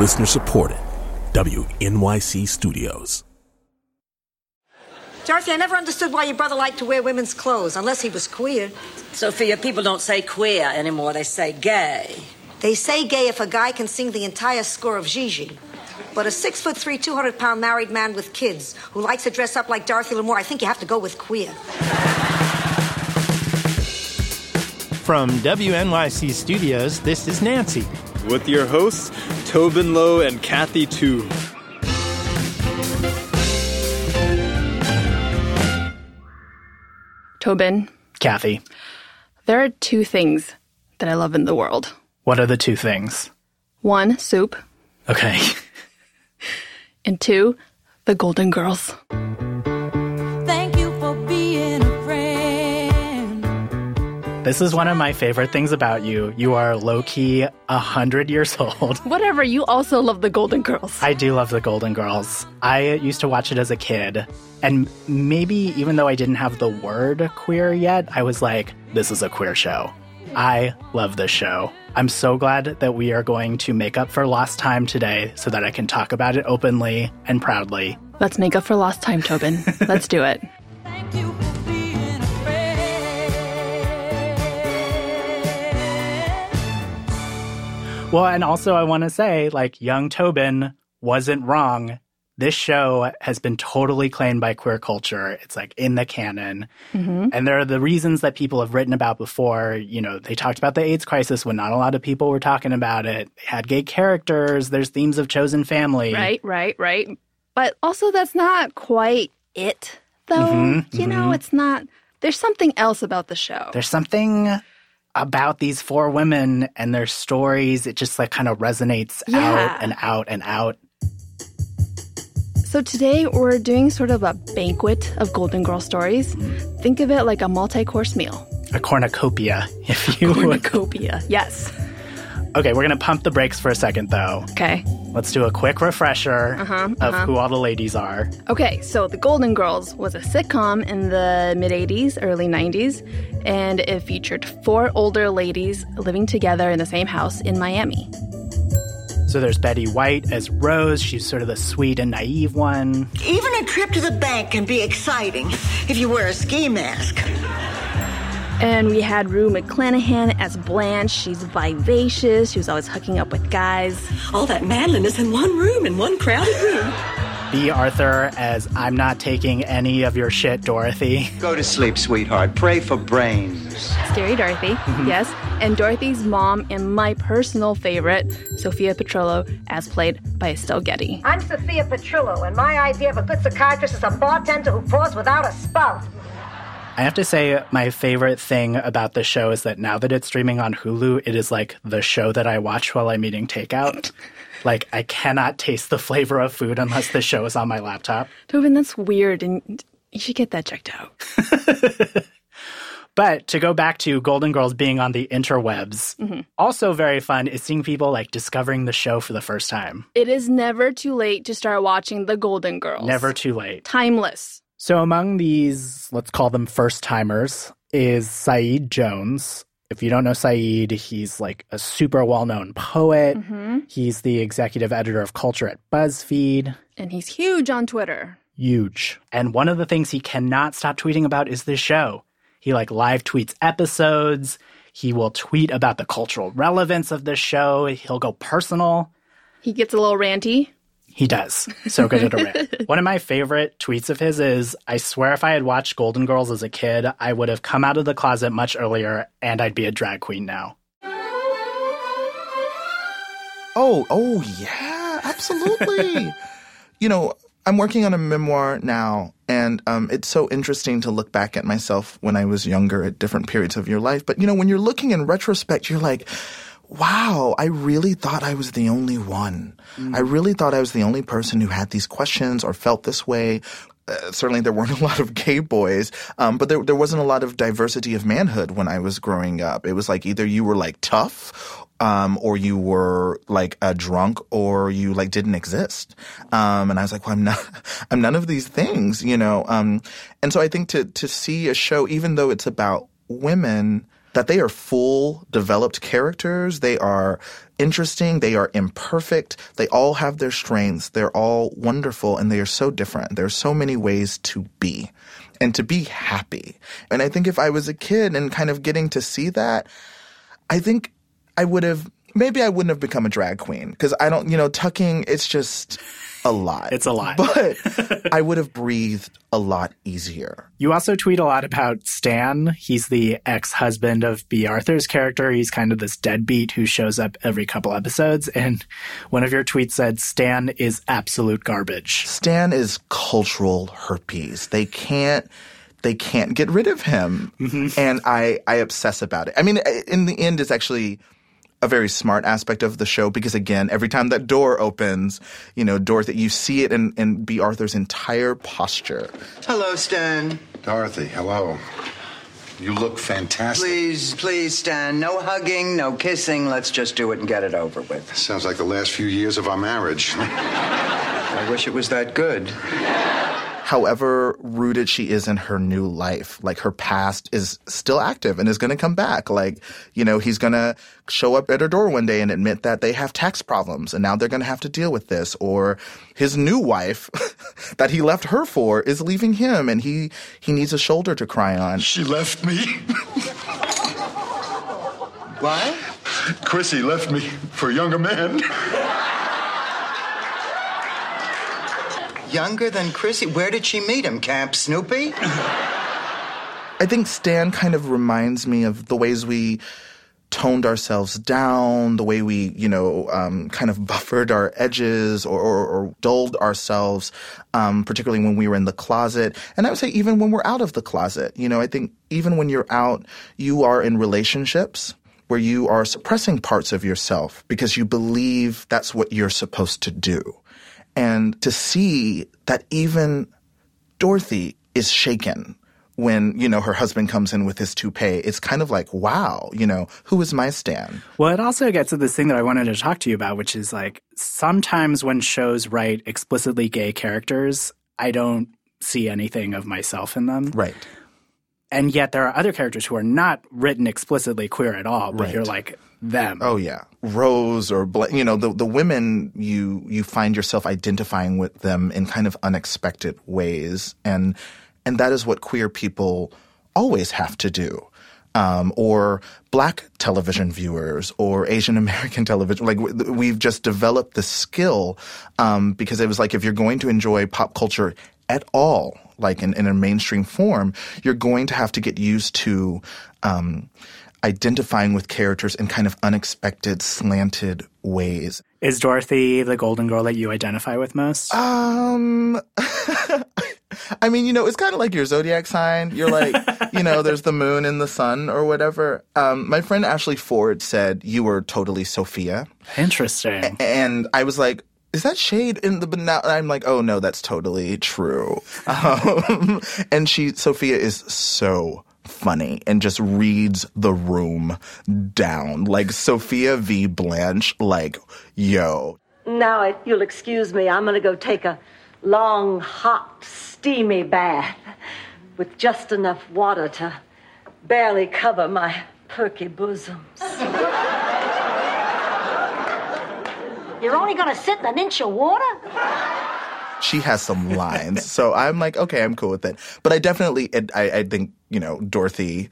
Listener supported. WNYC Studios. Dorothy, I never understood why your brother liked to wear women's clothes, unless he was queer. Sophia, people don't say queer anymore, they say gay. They say gay if a guy can sing the entire score of Gigi. But a six foot three, 200 pound married man with kids who likes to dress up like Dorothy Lamour, I think you have to go with queer. From WNYC Studios, this is Nancy. With your hosts, Tobin Low and Kathy Tu. Tobin, Kathy, there are two things that I love in the world. what are the two things? One, soup, Okay. and two, the Golden Girls. This is one of my favorite things about you. You are low key a hundred years old. Whatever, you also love the Golden Girls. I do love the Golden Girls. I used to watch it as a kid, and maybe even though I didn't have the word queer yet, I was like, this is a queer show. I love this show. I'm so glad that we are going to make up for lost time today so that I can talk about it openly and proudly. Let's make up for lost time, Tobin. Let's do it. Well, and also I want to say, like, young Tobin wasn't wrong. This show has been totally claimed by queer culture. It's like in the canon. And there are the reasons that people have written about before. You know, they talked about the AIDS crisis when not a lot of people were talking about it. They had gay characters. There's themes of chosen family. Right, right, right. But also, that's not quite it, though. Mhm, you know, it's not. There's something else about the show. There's something about these four women and their stories. It just like kind of resonates Yeah. out and out and out. So today we're doing sort of a banquet of Golden Girl stories. Mm-hmm. Think of it like a multi-course meal. A cornucopia, if you would. Cornucopia. Yes. Okay, we're gonna pump the brakes for a second though. Okay. Let's do a quick refresher Uh-huh, of uh-huh. who all the ladies are. Okay, so The Golden Girls was a sitcom in the mid 80s, early 90s, and it featured four older ladies living together in the same house in Miami. So there's Betty White as Rose. She's sort of the sweet and naive one. Even a trip to the bank can be exciting if you wear a ski mask. And we had Rue McClanahan as Blanche. She's vivacious. She was always hooking up with guys. All that manliness in one room, in one crowded room. Bea Arthur as I'm not taking any of your shit, Dorothy. Go to sleep, sweetheart. Pray for brains. Scary Dorothy, mm-hmm. yes. And Dorothy's mom, and my personal favorite, Sophia Petrillo, as played by Estelle Getty. I'm Sophia Petrillo, and my idea of a good psychiatrist is a bartender who pours without a spout. I have to say, my favorite thing about the show is that now that it's streaming on Hulu, it is like the show that I watch while I'm eating takeout. like, I cannot taste the flavor of food unless the show is on my laptop. Tobin, that's weird, and you should get that checked out. But to go back to Golden Girls being on the interwebs, mm-hmm. also very fun is seeing people like discovering the show for the first time. It is never too late to start watching The Golden Girls. Never too late. Timeless. So among these, let's call them first timers, is Saeed Jones. If you don't know Saeed, he's like a super well known poet. Mm-hmm. He's the executive editor of culture at BuzzFeed. And he's huge on Twitter. Huge. And one of the things he cannot stop tweeting about is this show. He like live tweets episodes. He will tweet about the cultural relevance of this show. He'll go personal. He gets a little ranty. He does. So good at a rant. One of my favorite tweets of his is I swear if I had watched Golden Girls as a kid, I would have come out of the closet much earlier and I'd be a drag queen now. Oh, oh yeah, absolutely. you know, I'm working on a memoir now, and um, it's so interesting to look back at myself when I was younger at different periods of your life. But you know, when you're looking in retrospect, you're like, wow, I really thought I was the only one. I really thought I was the only person who had these questions or felt this way. Uh, certainly, there weren't a lot of gay boys, um, but there there wasn't a lot of diversity of manhood when I was growing up. It was like either you were like tough, um, or you were like a drunk, or you like didn't exist. Um, and I was like, well, I'm not, I'm none of these things, you know. Um, and so I think to to see a show, even though it's about women, that they are full, developed characters. They are interesting. They are imperfect. They all have their strengths. They're all wonderful and they are so different. There are so many ways to be and to be happy. And I think if I was a kid and kind of getting to see that, I think I would have, maybe I wouldn't have become a drag queen because I don't, you know, tucking, it's just a lot. It's a lot. But I would have breathed a lot easier. You also tweet a lot about Stan. He's the ex husband of Bea Arthur's character. He's kind of this deadbeat who shows up every couple episodes. And one of your tweets said, Stan is absolute garbage. Stan is cultural herpes. They can't they can't get rid of him. Mm-hmm. And I I obsess about it. I mean in the end it's actually a very smart aspect of the show because again, every time that door opens, you know, Dorothy, you see it in, in Bea Arthur's entire posture. Hello, Stan. Dorothy, hello. You look fantastic. Please, please, Stan. No hugging, no kissing. Let's just do it and get it over with. Sounds like the last few years of our marriage. I wish it was that good. However rooted she is in her new life, like her past is still active and is going to come back. Like, you know, he's going to show up at her door one day and admit that they have tax problems and now they're going to have to deal with this. Or his new wife that he left her for is leaving him and he, he needs a shoulder to cry on. she left me. What? Chrissy left me for a younger man. Younger than Chrissy? Where did she meet him? Camp Snoopy? I think Stan kind of reminds me of the ways we toned ourselves down, the way we, you know, um, kind of buffered our edges or, or, or dulled ourselves, um, particularly when we were in the closet. And I would say even when we're out of the closet, you know, I think even when you're out, you are in relationships where you are suppressing parts of yourself because you believe that's what you're supposed to do. And to see that even Dorothy is shaken when, you know, her husband comes in with his toupee, it's kind of like, wow, you know, who is my Stan? Well, it also gets to this thing that I wanted to talk to you about, which is like sometimes when shows write explicitly gay characters, I don't see anything of myself in them. Right. And yet there are other characters who are not written explicitly queer at all, but Right. you're like them. Oh yeah, Rose or Bla- you know the the women you you find yourself identifying with them in kind of unexpected ways, and and that is what queer people always have to do. Um, or black television viewers or Asian American television. Like we've just developed the skill um, because it was like if you're going to enjoy pop culture at all, like in, in a mainstream form, you're going to have to get used to um, identifying with characters in kind of unexpected, slanted ways. Is Dorothy the golden girl that you identify with most? Um, I mean, you know, it's kind of like your zodiac sign. You're like, you know, there's the moon and the sun or whatever. Um, my friend Ashley Ford said you were totally Sophia. Interesting. And I was like, is that shade in the, but now I'm like, oh no, that's totally true. Um, and she, Sophia is so funny and just reads the room down. Like Sophia V. Blanche, like, yo, Now, if you'll excuse me, I'm going to go take a long, hot, steamy bath with just enough water to barely cover my perky bosoms. You're only gonna sit in an inch of water? She has some lines. so I'm like, okay, I'm cool with it. But I definitely, it, I, I think, you know, Dorothy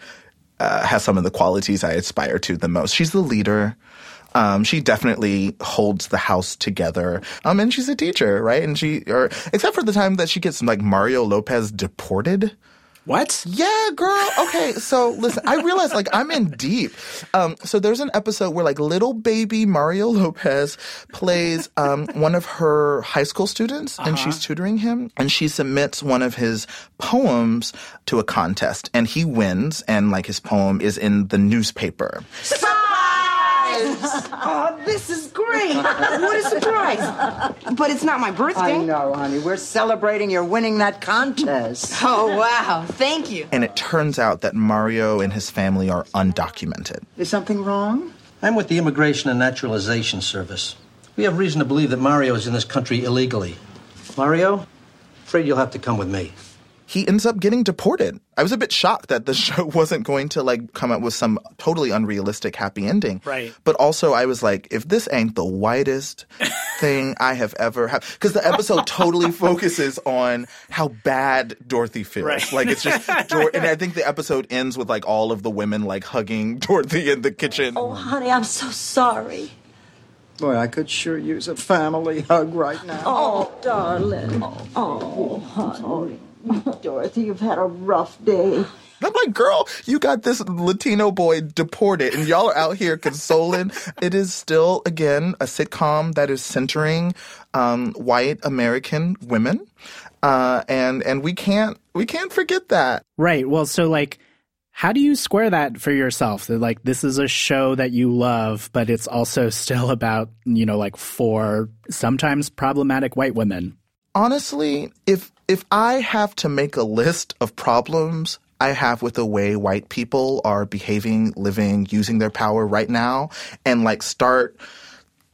uh, has some of the qualities I aspire to the most. She's the leader. Um, she definitely holds the house together. Um, and she's a teacher, right? And she, or except for the time that she gets like Mario Lopez deported. What? Yeah, girl. Okay, so listen, I realize like I'm in deep. Um, so there's an episode where like little baby Mario Lopez plays um, one of her high school students, and she's tutoring him, and she submits one of his poems to a contest, and he wins, and like his poem is in the newspaper. Oh, this is great. What a surprise. But it's not my birthday. I know, honey. We're celebrating your winning that contest. Oh, wow. Thank you. And it turns out that Mario and his family are undocumented. Is something wrong? I'm with the Immigration and Naturalization Service. We have reason to believe that Mario is in this country illegally. Mario, afraid you'll have to come with me. He ends up getting deported. I was a bit shocked that the show wasn't going to like come up with some totally unrealistic happy ending. Right. But also I was like, if this ain't the whitest thing I have ever had, because the episode totally focuses on how bad Dorothy feels. Right. Like it's just, Dor- and I think the episode ends with like all of the women like hugging Dorothy in the kitchen. Oh, honey, I'm so sorry. Boy, I could sure use a family hug right now. Oh, darling. Oh, honey. Dorothy, you've had a rough day. I'm like, girl, you got this Latino boy deported, and y'all are out here consoling. it is still, again, a sitcom that is centering um, white American women, uh, and and we can't we can't forget that. Right. Well, so like, how do you square that for yourself? That like this is a show that you love, but it's also still about you know like four sometimes problematic white women. Honestly, if if I have to make a list of problems I have with the way white people are behaving, living, using their power right now, and like start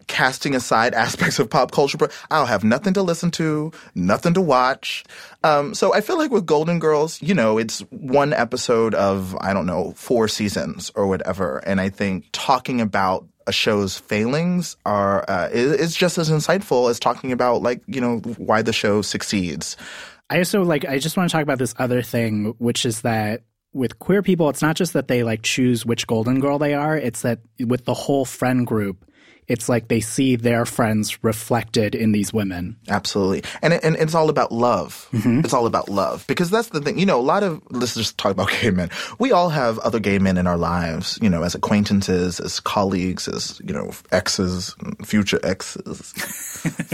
casting aside aspects of pop culture, I'll have nothing to listen to, nothing to watch. Um, so I feel like with Golden Girls, you know, it's one episode of, I don't know, four seasons or whatever. And I think talking about a show's failings are, uh, is, just as insightful as talking about like, you know, why the show succeeds. I also like I just want to talk about this other thing, which is that with queer people, it's not just that they like choose which golden girl they are, it's that with the whole friend group, it's like they see their friends reflected in these women. Absolutely. And, it, and it's all about love. It's all about love. Because that's the thing. You know, a lot of, let's just talk about gay men. We all have other gay men in our lives, you know, as acquaintances, as colleagues, as, you know, exes, future exes,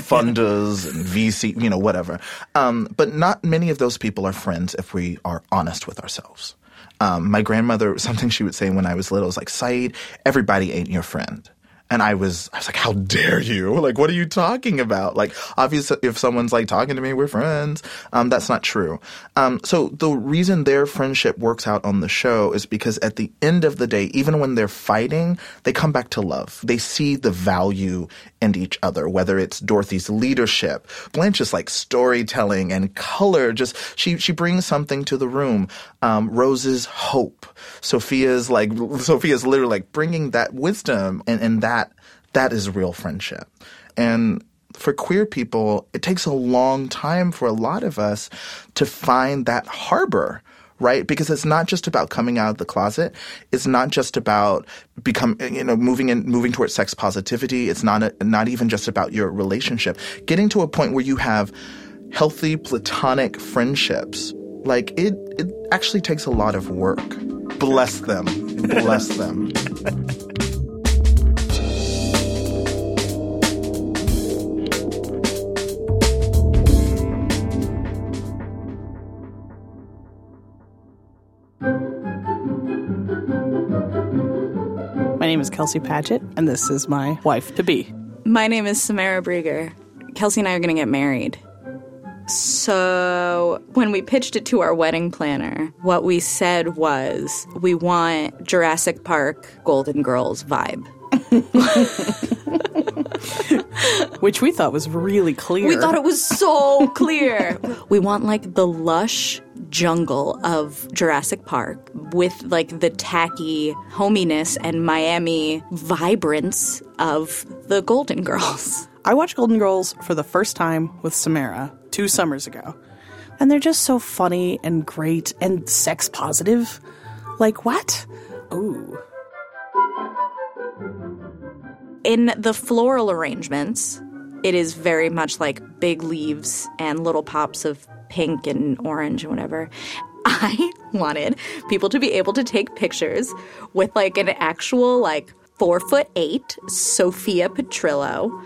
funders, and VC, you know, whatever. Um, but not many of those people are friends if we are honest with ourselves. Um, my grandmother, something she would say when I was little was like, Saeed, everybody ain't your friend. And I was, I was like, how dare you? Like, what are you talking about? Like, obviously, if someone's like talking to me, we're friends. Um, that's not true. Um, so the reason their friendship works out on the show is because at the end of the day, even when they're fighting, they come back to love. They see the value in each other, whether it's Dorothy's leadership, Blanche's like storytelling and color. Just, she, she brings something to the room. Um, Rose's hope. Sophia's like, Sophia's literally like bringing that wisdom and, and that that is real friendship. And for queer people, it takes a long time for a lot of us to find that harbor right? Because it's not just about coming out of the closet. It's not just about become, you know, moving in, moving towards sex positivity. It's not, a, not even just about your relationship. Getting to a point where you have healthy platonic friendships, like it, it actually takes a lot of work. Bless them. Bless them. My name is Kelsey Paget, and this is my wife to be. My name is Samara Brieger. Kelsey and I are going to get married. So, when we pitched it to our wedding planner, what we said was we want Jurassic Park Golden Girls vibe. Which we thought was really clear. We thought it was so clear. we want like the lush jungle of Jurassic Park with like the tacky hominess and Miami vibrance of the Golden Girls. I watched Golden Girls for the first time with Samara two summers ago. And they're just so funny and great and sex positive. Like, what? Ooh. In the floral arrangements, it is very much like big leaves and little pops of pink and orange and whatever. I wanted people to be able to take pictures with like an actual like four foot eight Sophia Petrillo,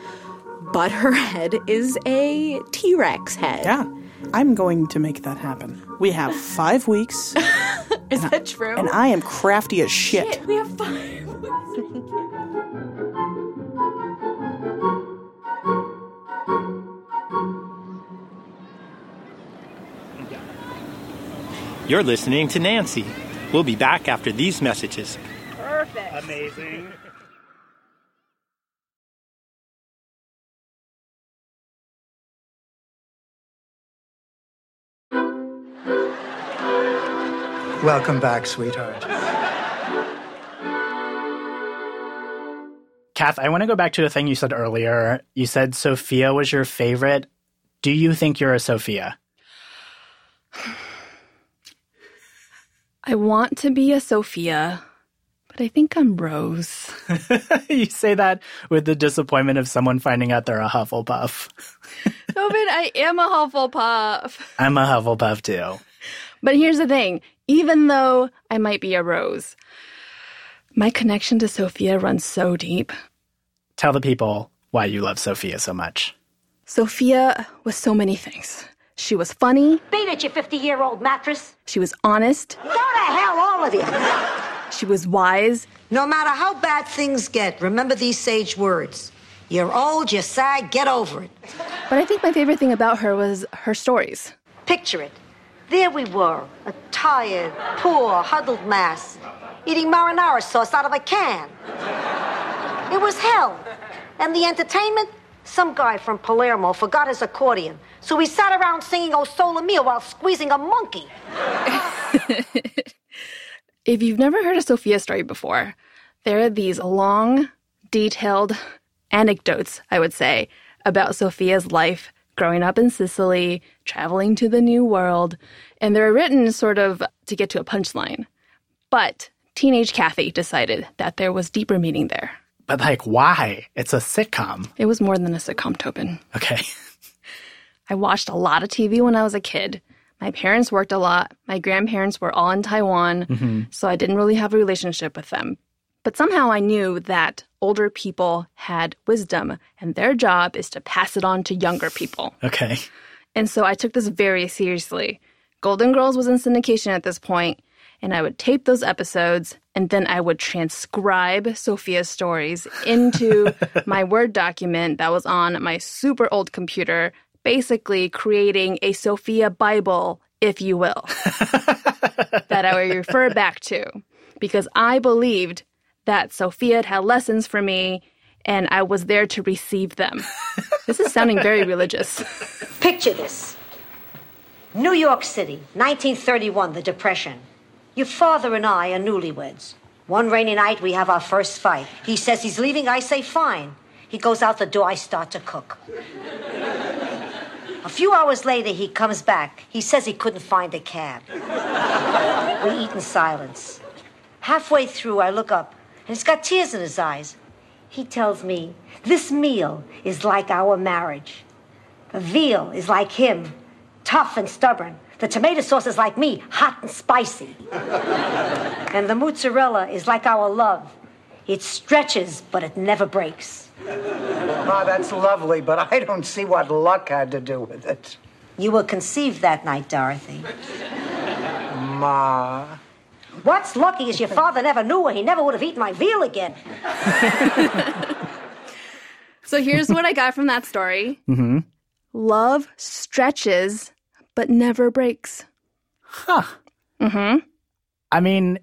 but her head is a T Rex head. Yeah. I'm going to make that happen. We have five weeks. Is that true? And I am crafty as shit. Shit, we have five. You're listening to Nancy. We'll be back after these messages. Perfect. Amazing. Welcome back, sweetheart. Kath, I want to go back to a thing you said earlier. You said Sophia was your favorite. Do you think you're a Sophia? I want to be a Sophia, but I think I'm Rose. you say that with the disappointment of someone finding out they're a Hufflepuff. Tobin, I am a Hufflepuff. I'm a Hufflepuff too. But here's the thing even though I might be a Rose, my connection to Sophia runs so deep. Tell the people why you love Sophia so much. Sophia was so many things. She was funny, Beat it, you 50 year old mattress. she was honest, Go to hell, all of you. she was wise, No matter how bad things get, remember these sage words. You're old, you're sad, get over it. but I think my favorite thing about her was her stories. Picture it. There we were, a tired, poor, huddled mass, eating marinara sauce out of a can. It was hell. And the entertainment? Some guy from Palermo forgot his accordion, so he sat around singing O Sole Mio while squeezing a monkey. If you've never heard a Sophia story before, there are these long, detailed anecdotes, I would say, about Sophia's life growing up in Sicily, traveling to the New World, and they're written sort of to get to a punchline. But teenage Kathy decided that there was deeper meaning there. But like, why? It's a sitcom. It was more than a sitcom, Tobin. Okay. I watched a lot of TV when I was a kid. My parents worked a lot. My grandparents were all in Taiwan, Mhm. so I didn't really have a relationship with them. But somehow I knew that older people had wisdom, and their job is to pass it on to younger people. Okay. And so I took this very seriously. Golden Girls was in syndication at this point, and I would tape those episodes, and then I would transcribe Sophia's stories into my Word document that was on my super old computer, basically creating a Sophia Bible, if you will, that I would refer back to. Because I believed that Sophia had had lessons for me, and I was there to receive them. This is sounding very religious. Picture this New York City, 1931, the Depression. Your father and I are newlyweds. One rainy night, we have our first fight. He says he's leaving, I say fine. He goes out the door, I start to cook. A few hours later, he comes back. He says he couldn't find a cab. We eat in silence. Halfway through, I look up, and he's got tears in his eyes. He tells me, This meal is like our marriage. The veal is like him, tough and stubborn. The tomato sauce is like me, hot and spicy. and the mozzarella is like our love. It stretches, but it never breaks. Ma, that's lovely, but I don't see what luck had to do with it. You were conceived that night, Dorothy. Ma. What's lucky is your father never knew or he never would have eaten my veal again. So here's what I got from that story Mm-hmm. Love stretches, but never breaks. Huh. Mm-hmm. I mean,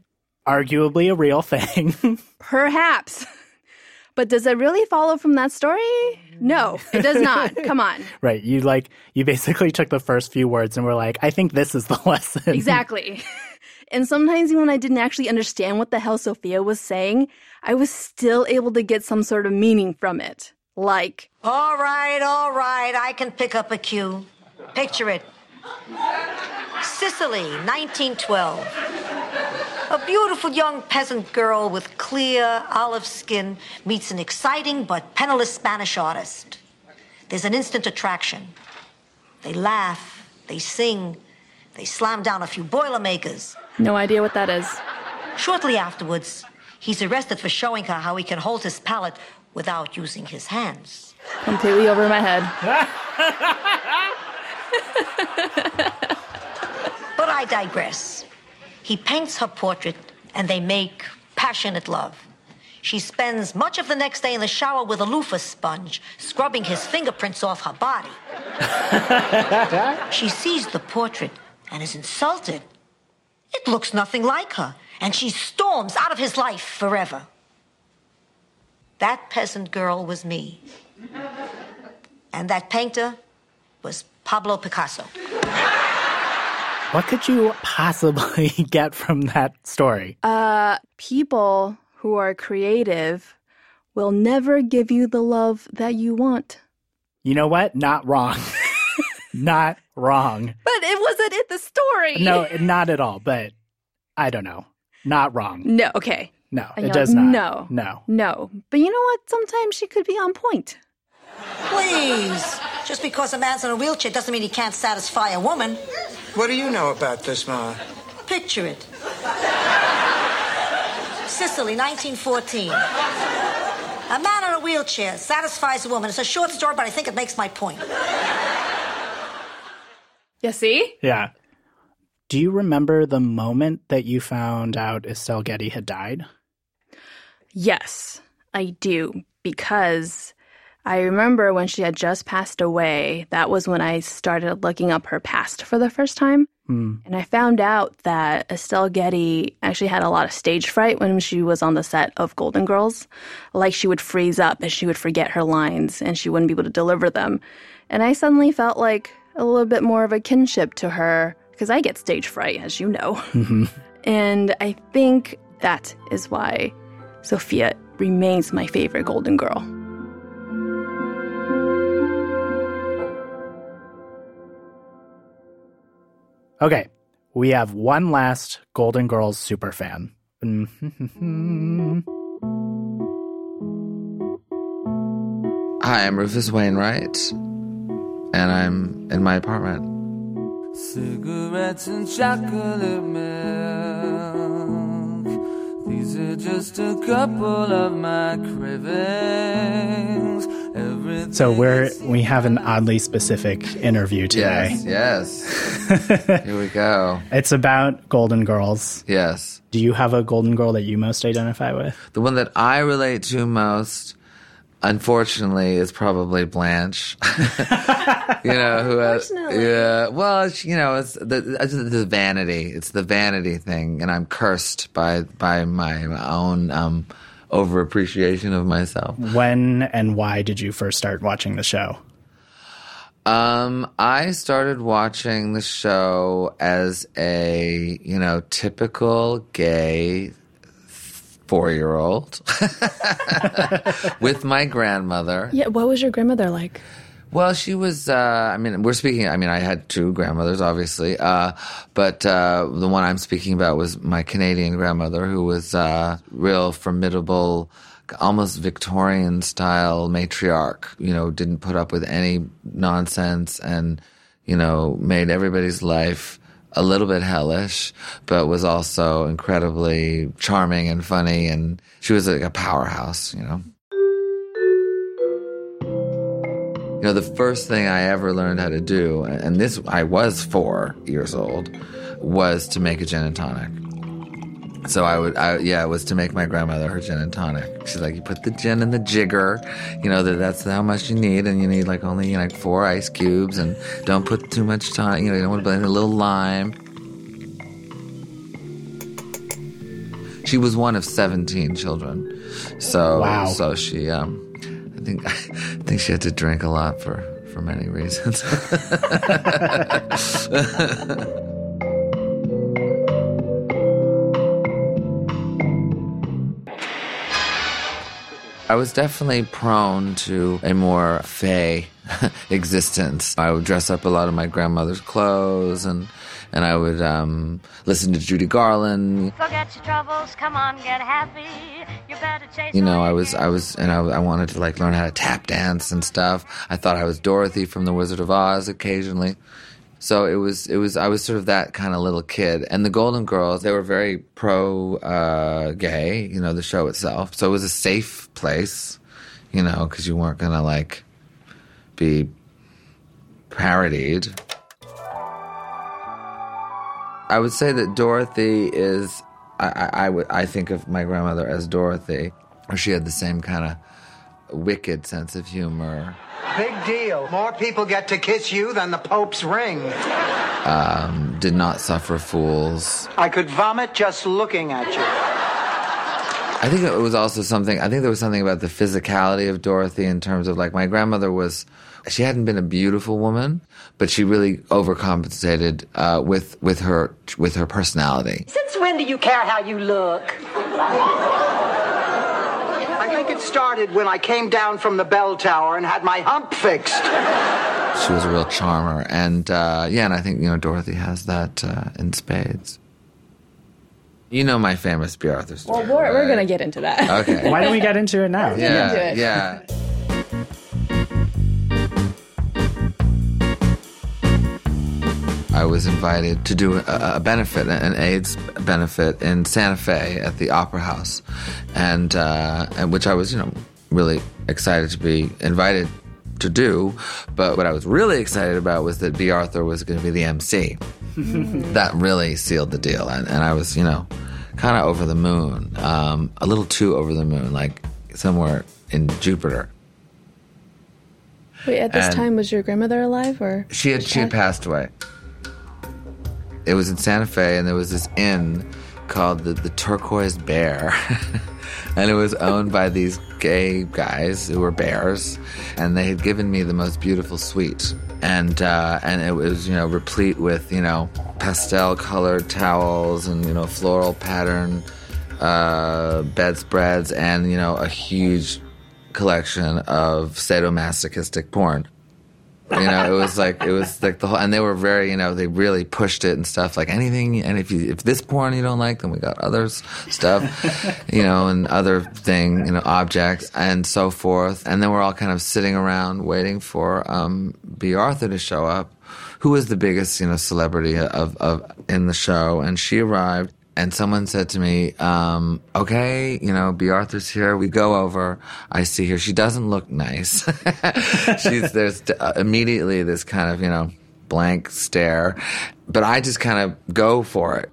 arguably a real thing. Perhaps. But does it really follow from that story? No, it does not. Come on. right. You like, you basically took the first few words and were like, I think this is the lesson. Exactly. And sometimes even when I didn't actually understand what the hell Sophia was saying, I was still able to get some sort of meaning from it. Like, All right, all right, I can pick up a cue. Picture it Sicily, 1912. A beautiful young peasant girl with clear olive skin meets an exciting but penniless Spanish artist. There's an instant attraction. They laugh, they sing, they slam down a few Boilermakers. no idea what that is. Shortly afterwards, he's arrested for showing her how he can hold his palette without using his hands. Completely over my head. But I digress. He paints her portrait and they make passionate love. She spends much of the next day in the shower with a loofah sponge, scrubbing his fingerprints off her body. she sees the portrait and is insulted. It looks nothing like her, and she storms out of his life forever. That peasant girl was me. And that painter was Pablo Picasso. What could you possibly get from that story? Uh, people who are creative will never give you the love that you want. You know what? Not wrong. not wrong. But it wasn't in the story. No, not at all. But I don't know. Not wrong. No, okay. No, And it you're does like, not. No. No. No. But you know what? Sometimes she could be on point. Please. Just because a man's in a wheelchair doesn't mean he can't satisfy a woman. What do you know about this, Ma? Picture it. Sicily, 1914. A man in a wheelchair satisfies a woman. It's a short story, but I think it makes my point. You see? Yeah. Do you remember the moment that you found out Estelle Getty had died? Yes, I do. Because I remember when she had just passed away, that was when I started looking up her past for the first time. Hmm. And I found out that Estelle Getty actually had a lot of stage fright when she was on the set of Golden Girls. Like she would freeze up and she would forget her lines and she wouldn't be able to deliver them. And I suddenly felt like a little bit more of a kinship to her because I get stage fright, as you know. Mm-hmm. And I think that is why Sophia remains my favorite Golden Girl. Okay. We have one last Golden Girls superfan. Mm-hmm. Hi, I'm Rufus Wainwright, and I'm in my apartment. Cigarettes and chocolate milk. These are just a couple of my cravings. Everything So we're we have an oddly specific interview today. Yes, yes. Here we go. It's about Golden Girls. Yes. Do you have a Golden Girl that you most identify with? The one that I relate to most, unfortunately, is probably Blanche. you know, who has, yeah. Well, it's, you know, it's the, it's the vanity. It's the vanity thing, and I'm cursed by by my own um, over appreciation of myself. When and why did you first start watching the show? Um, I started watching the show as a, you know, typical gay four year old with my grandmother. Yeah, what was your grandmother like? Well, she was, uh, I mean, we're speaking, I mean, I had two grandmothers, obviously, uh, but uh, the one I'm speaking about was my Canadian grandmother, who was uh, real formidable, almost Victorian style matriarch, you know, didn't put up with any nonsense and, you know, made everybody's life a little bit hellish, but was also incredibly charming and funny. And she was like a powerhouse, you know. You know, the first thing I ever learned how to do, and this, I was four years old, was to make a gin and tonic. So I would, I, yeah, it was to make my grandmother her gin and tonic. She's like, you put the gin in the jigger, you know, that that's how much you need, and you need like only you know, like four ice cubes, and don't put too much tonic, you know, you don't want to put a little lime. She was one of 17 children. So, Wow. so she, um, I think, think she had to drink a lot for, for many reasons. I was definitely prone to a more fey existence. I would dress up a lot of my grandmother's clothes and and I would um, listen to Judy Garland. Forget your troubles, come on, get happy. You better chase You know, I was I was and I, I wanted to like learn how to tap dance and stuff. I thought I was Dorothy from The Wizard of Oz occasionally. So it was it was I was sort of that kind of little kid. And the Golden Girls, they were very pro uh, gay, you know, the show itself. So it was a safe place, you know, because you weren't gonna like be parodied. I would say that Dorothy is. I, I, I would. I think of my grandmother as Dorothy, or she had the same kind of wicked sense of humor. Big deal. More people get to kiss you than the Pope's ring. Um, did not suffer fools. I could vomit just looking at you. I think it was also something. I think there was something about the physicality of Dorothy in terms of like my grandmother was. She hadn't been a beautiful woman, but she really overcompensated uh, with with her with her personality. Since when do you care how you look? I think it started when I came down from the bell tower and had my hump fixed. She was a real charmer, and uh, yeah, and I think you know Dorothy has that uh, in spades. You know my famous Bea Arthur story. Well, we're, we're going to get into that. Okay. Why don't we get into it now? Yeah, into it. yeah. I was invited to do a, a benefit, an AIDS benefit in Santa Fe at the Opera House, and, uh, and which I was, you know, really excited to be invited to do. But what I was really excited about was that Bea Arthur was going to be the MC. That really sealed the deal, and, and I was, you know, kind of over the moon, um, a little too over the moon, like somewhere in Jupiter. Wait, at this And- time, was your grandmother alive or? She had she had passed away. It was in Santa Fe, and there was this inn called the, the Turquoise Bear, and it was owned by these gay guys who were bears, and they had given me the most beautiful suite, and uh, and it was you know replete with you know pastel colored towels and you know floral pattern uh, bedspreads, and you know a huge collection of sadomasochistic porn. You know, it was like it was like the whole, and they were very, you know, they really pushed it and stuff. Like anything, and if you if this porn you don't like, then we got other stuff, you know, and other thing, you know, objects and so forth. And then we're all kind of sitting around waiting for um, Bea Arthur to show up, who was the biggest, you know, celebrity of of in the show, and she arrived. And someone said to me, um, okay, you know, Bea Arthur's here. We go over. I see her. She doesn't look nice. She's, there's uh, immediately this kind of, you know, blank stare. But I just kind of go for it.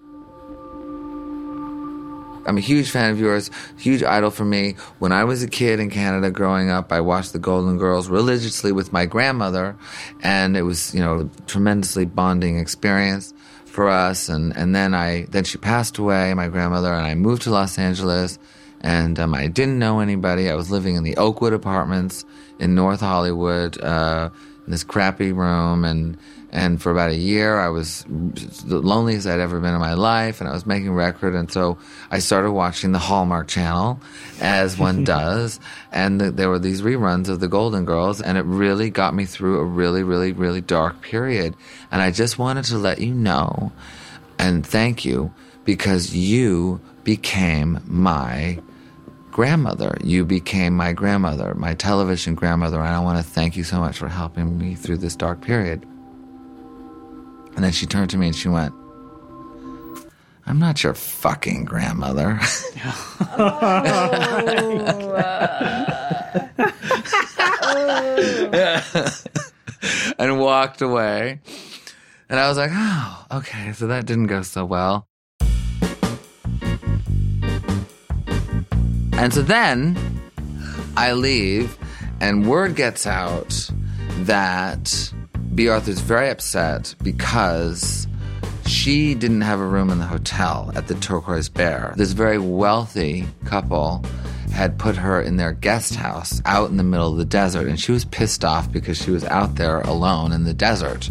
I'm a huge fan of yours, huge idol for me. When I was a kid in Canada growing up, I watched the Golden Girls religiously with my grandmother, and it was, you know, a tremendously bonding experience for us. And, and then I then she passed away, my grandmother, and I moved to Los Angeles, and um, I didn't know anybody. I was living in the Oakwood Apartments in North Hollywood, uh, in this crappy room, and and for about a year, I was the loneliest I'd ever been in my life, and I was making record. And so I started watching the Hallmark Channel, as one does. And th- there were these reruns of the Golden Girls, and it really got me through a really, really, really dark period. And I just wanted to let you know and thank you because you became my grandmother. You became my grandmother, my television grandmother, and I want to thank you so much for helping me through this dark period. And then she turned to me and she went, I'm not your fucking grandmother. and walked away. And I was like, oh, okay, so that didn't go so well. And so then I leave, and word gets out that Bea Arthur's very upset because she didn't have a room in the hotel at the Turquoise Bear. This very wealthy couple had put her in their guest house out in the middle of the desert, and she was pissed off because she was out there alone in the desert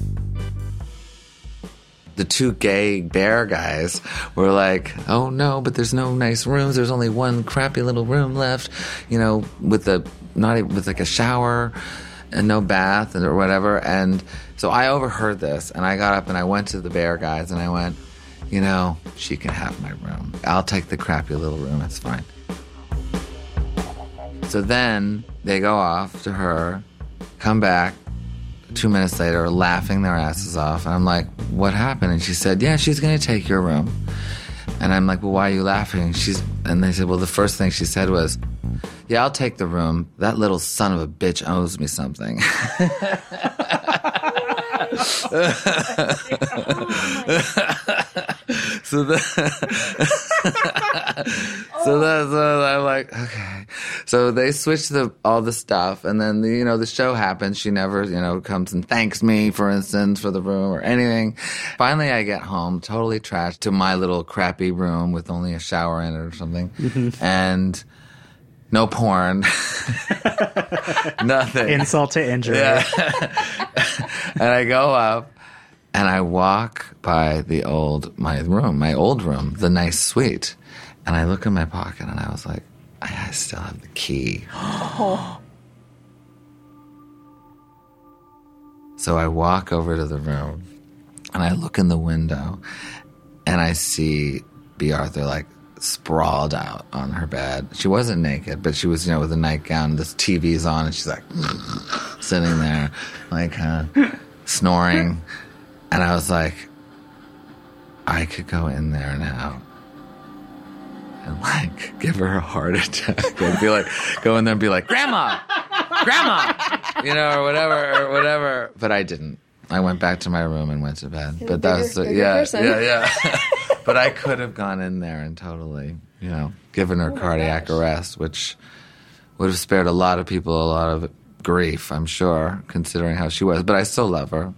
the two gay bear guys were like, "Oh no, but there's no nice rooms. There's only one crappy little room left, you know, with a not even, with like a shower and no bath or whatever." And so I overheard this, and I got up and I went to the bear guys and I went, "You know, she can have my room. I'll take the crappy little room. It's fine." So then they go off to her, come back, two minutes later laughing their asses off. And I'm like, what happened? And she said, yeah, she's going to take your room. And I'm like, well, why are you laughing? And she's, and they said, well, the first thing she said was, yeah, I'll take the room. That little son of a bitch owes me something. Oh so the so oh. that's so I'm like okay. So they switch the all the stuff, and then the, you know the show happens. She never you know comes and thanks me, for instance, for the room or anything. Finally, I get home totally trashed to my little crappy room with only a shower in it or something, mm-hmm. and no porn, nothing. Insult to injury. Yeah. and I go up and I walk by the old my room, my old room, the nice suite, and I look in my pocket and I was like, I, still have the key. So I walk over to the room and I look in the window and I see Bea Arthur like sprawled out on her bed. She wasn't naked, but she was, you know, with a nightgown. This TV's on and she's like sitting there, like uh, snoring. And I was like, I could go in there now and like give her a heart attack and be like, go in there and be like, Grandma, Grandma, you know, or whatever, or whatever. But I didn't. I went back to my room and went to bed. But that was, the, bigger yeah, yeah, yeah. but I could have gone in there and totally, you know, given her cardiac arrest, which would have spared a lot of people a lot of grief, I'm sure, considering how she was. But I still love her.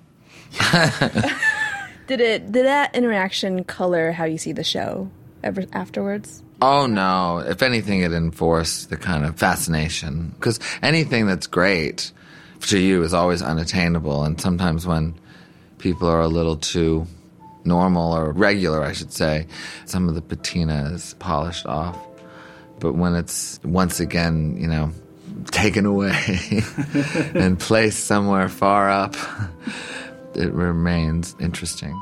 Did it? Did that interaction color how you see the show ever afterwards? Oh no! If anything, it enforced the kind of fascination because anything that's great to you is always unattainable, and sometimes when people are a little too normal or regular, I should say, some of the patina is polished off. But when it's once again, you know, taken away and placed somewhere far up, it remains interesting.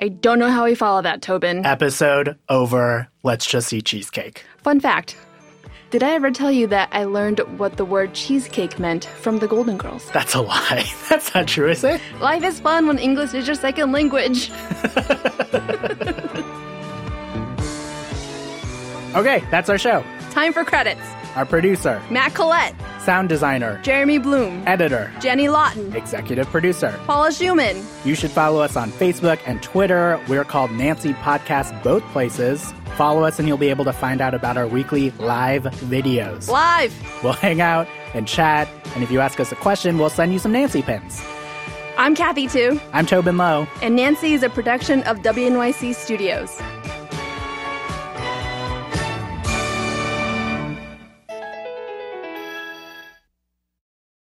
I don't know how we follow that, Tobin. Episode over. Let's just eat cheesecake. Fun fact. Did I ever tell you that I learned what the word cheesecake meant from the Golden Girls? That's a lie. That's not true, is it? Life is fun when English is your second language. Okay, that's our show. Time for credits. Our producer, Matt Collette, sound designer, Jeremy Bloom, editor, Jenny Lawton, executive producer. Paula Schumann. You should follow us on Facebook and Twitter. We're called Nancy Podcast both places. Follow us and you'll be able to find out about our weekly live videos. Live. We'll hang out and chat, and if you ask us a question, we'll send you some Nancy pins. I'm Kathy Tu, I'm Tobin Low. and Nancy is a production of WNYC Studios.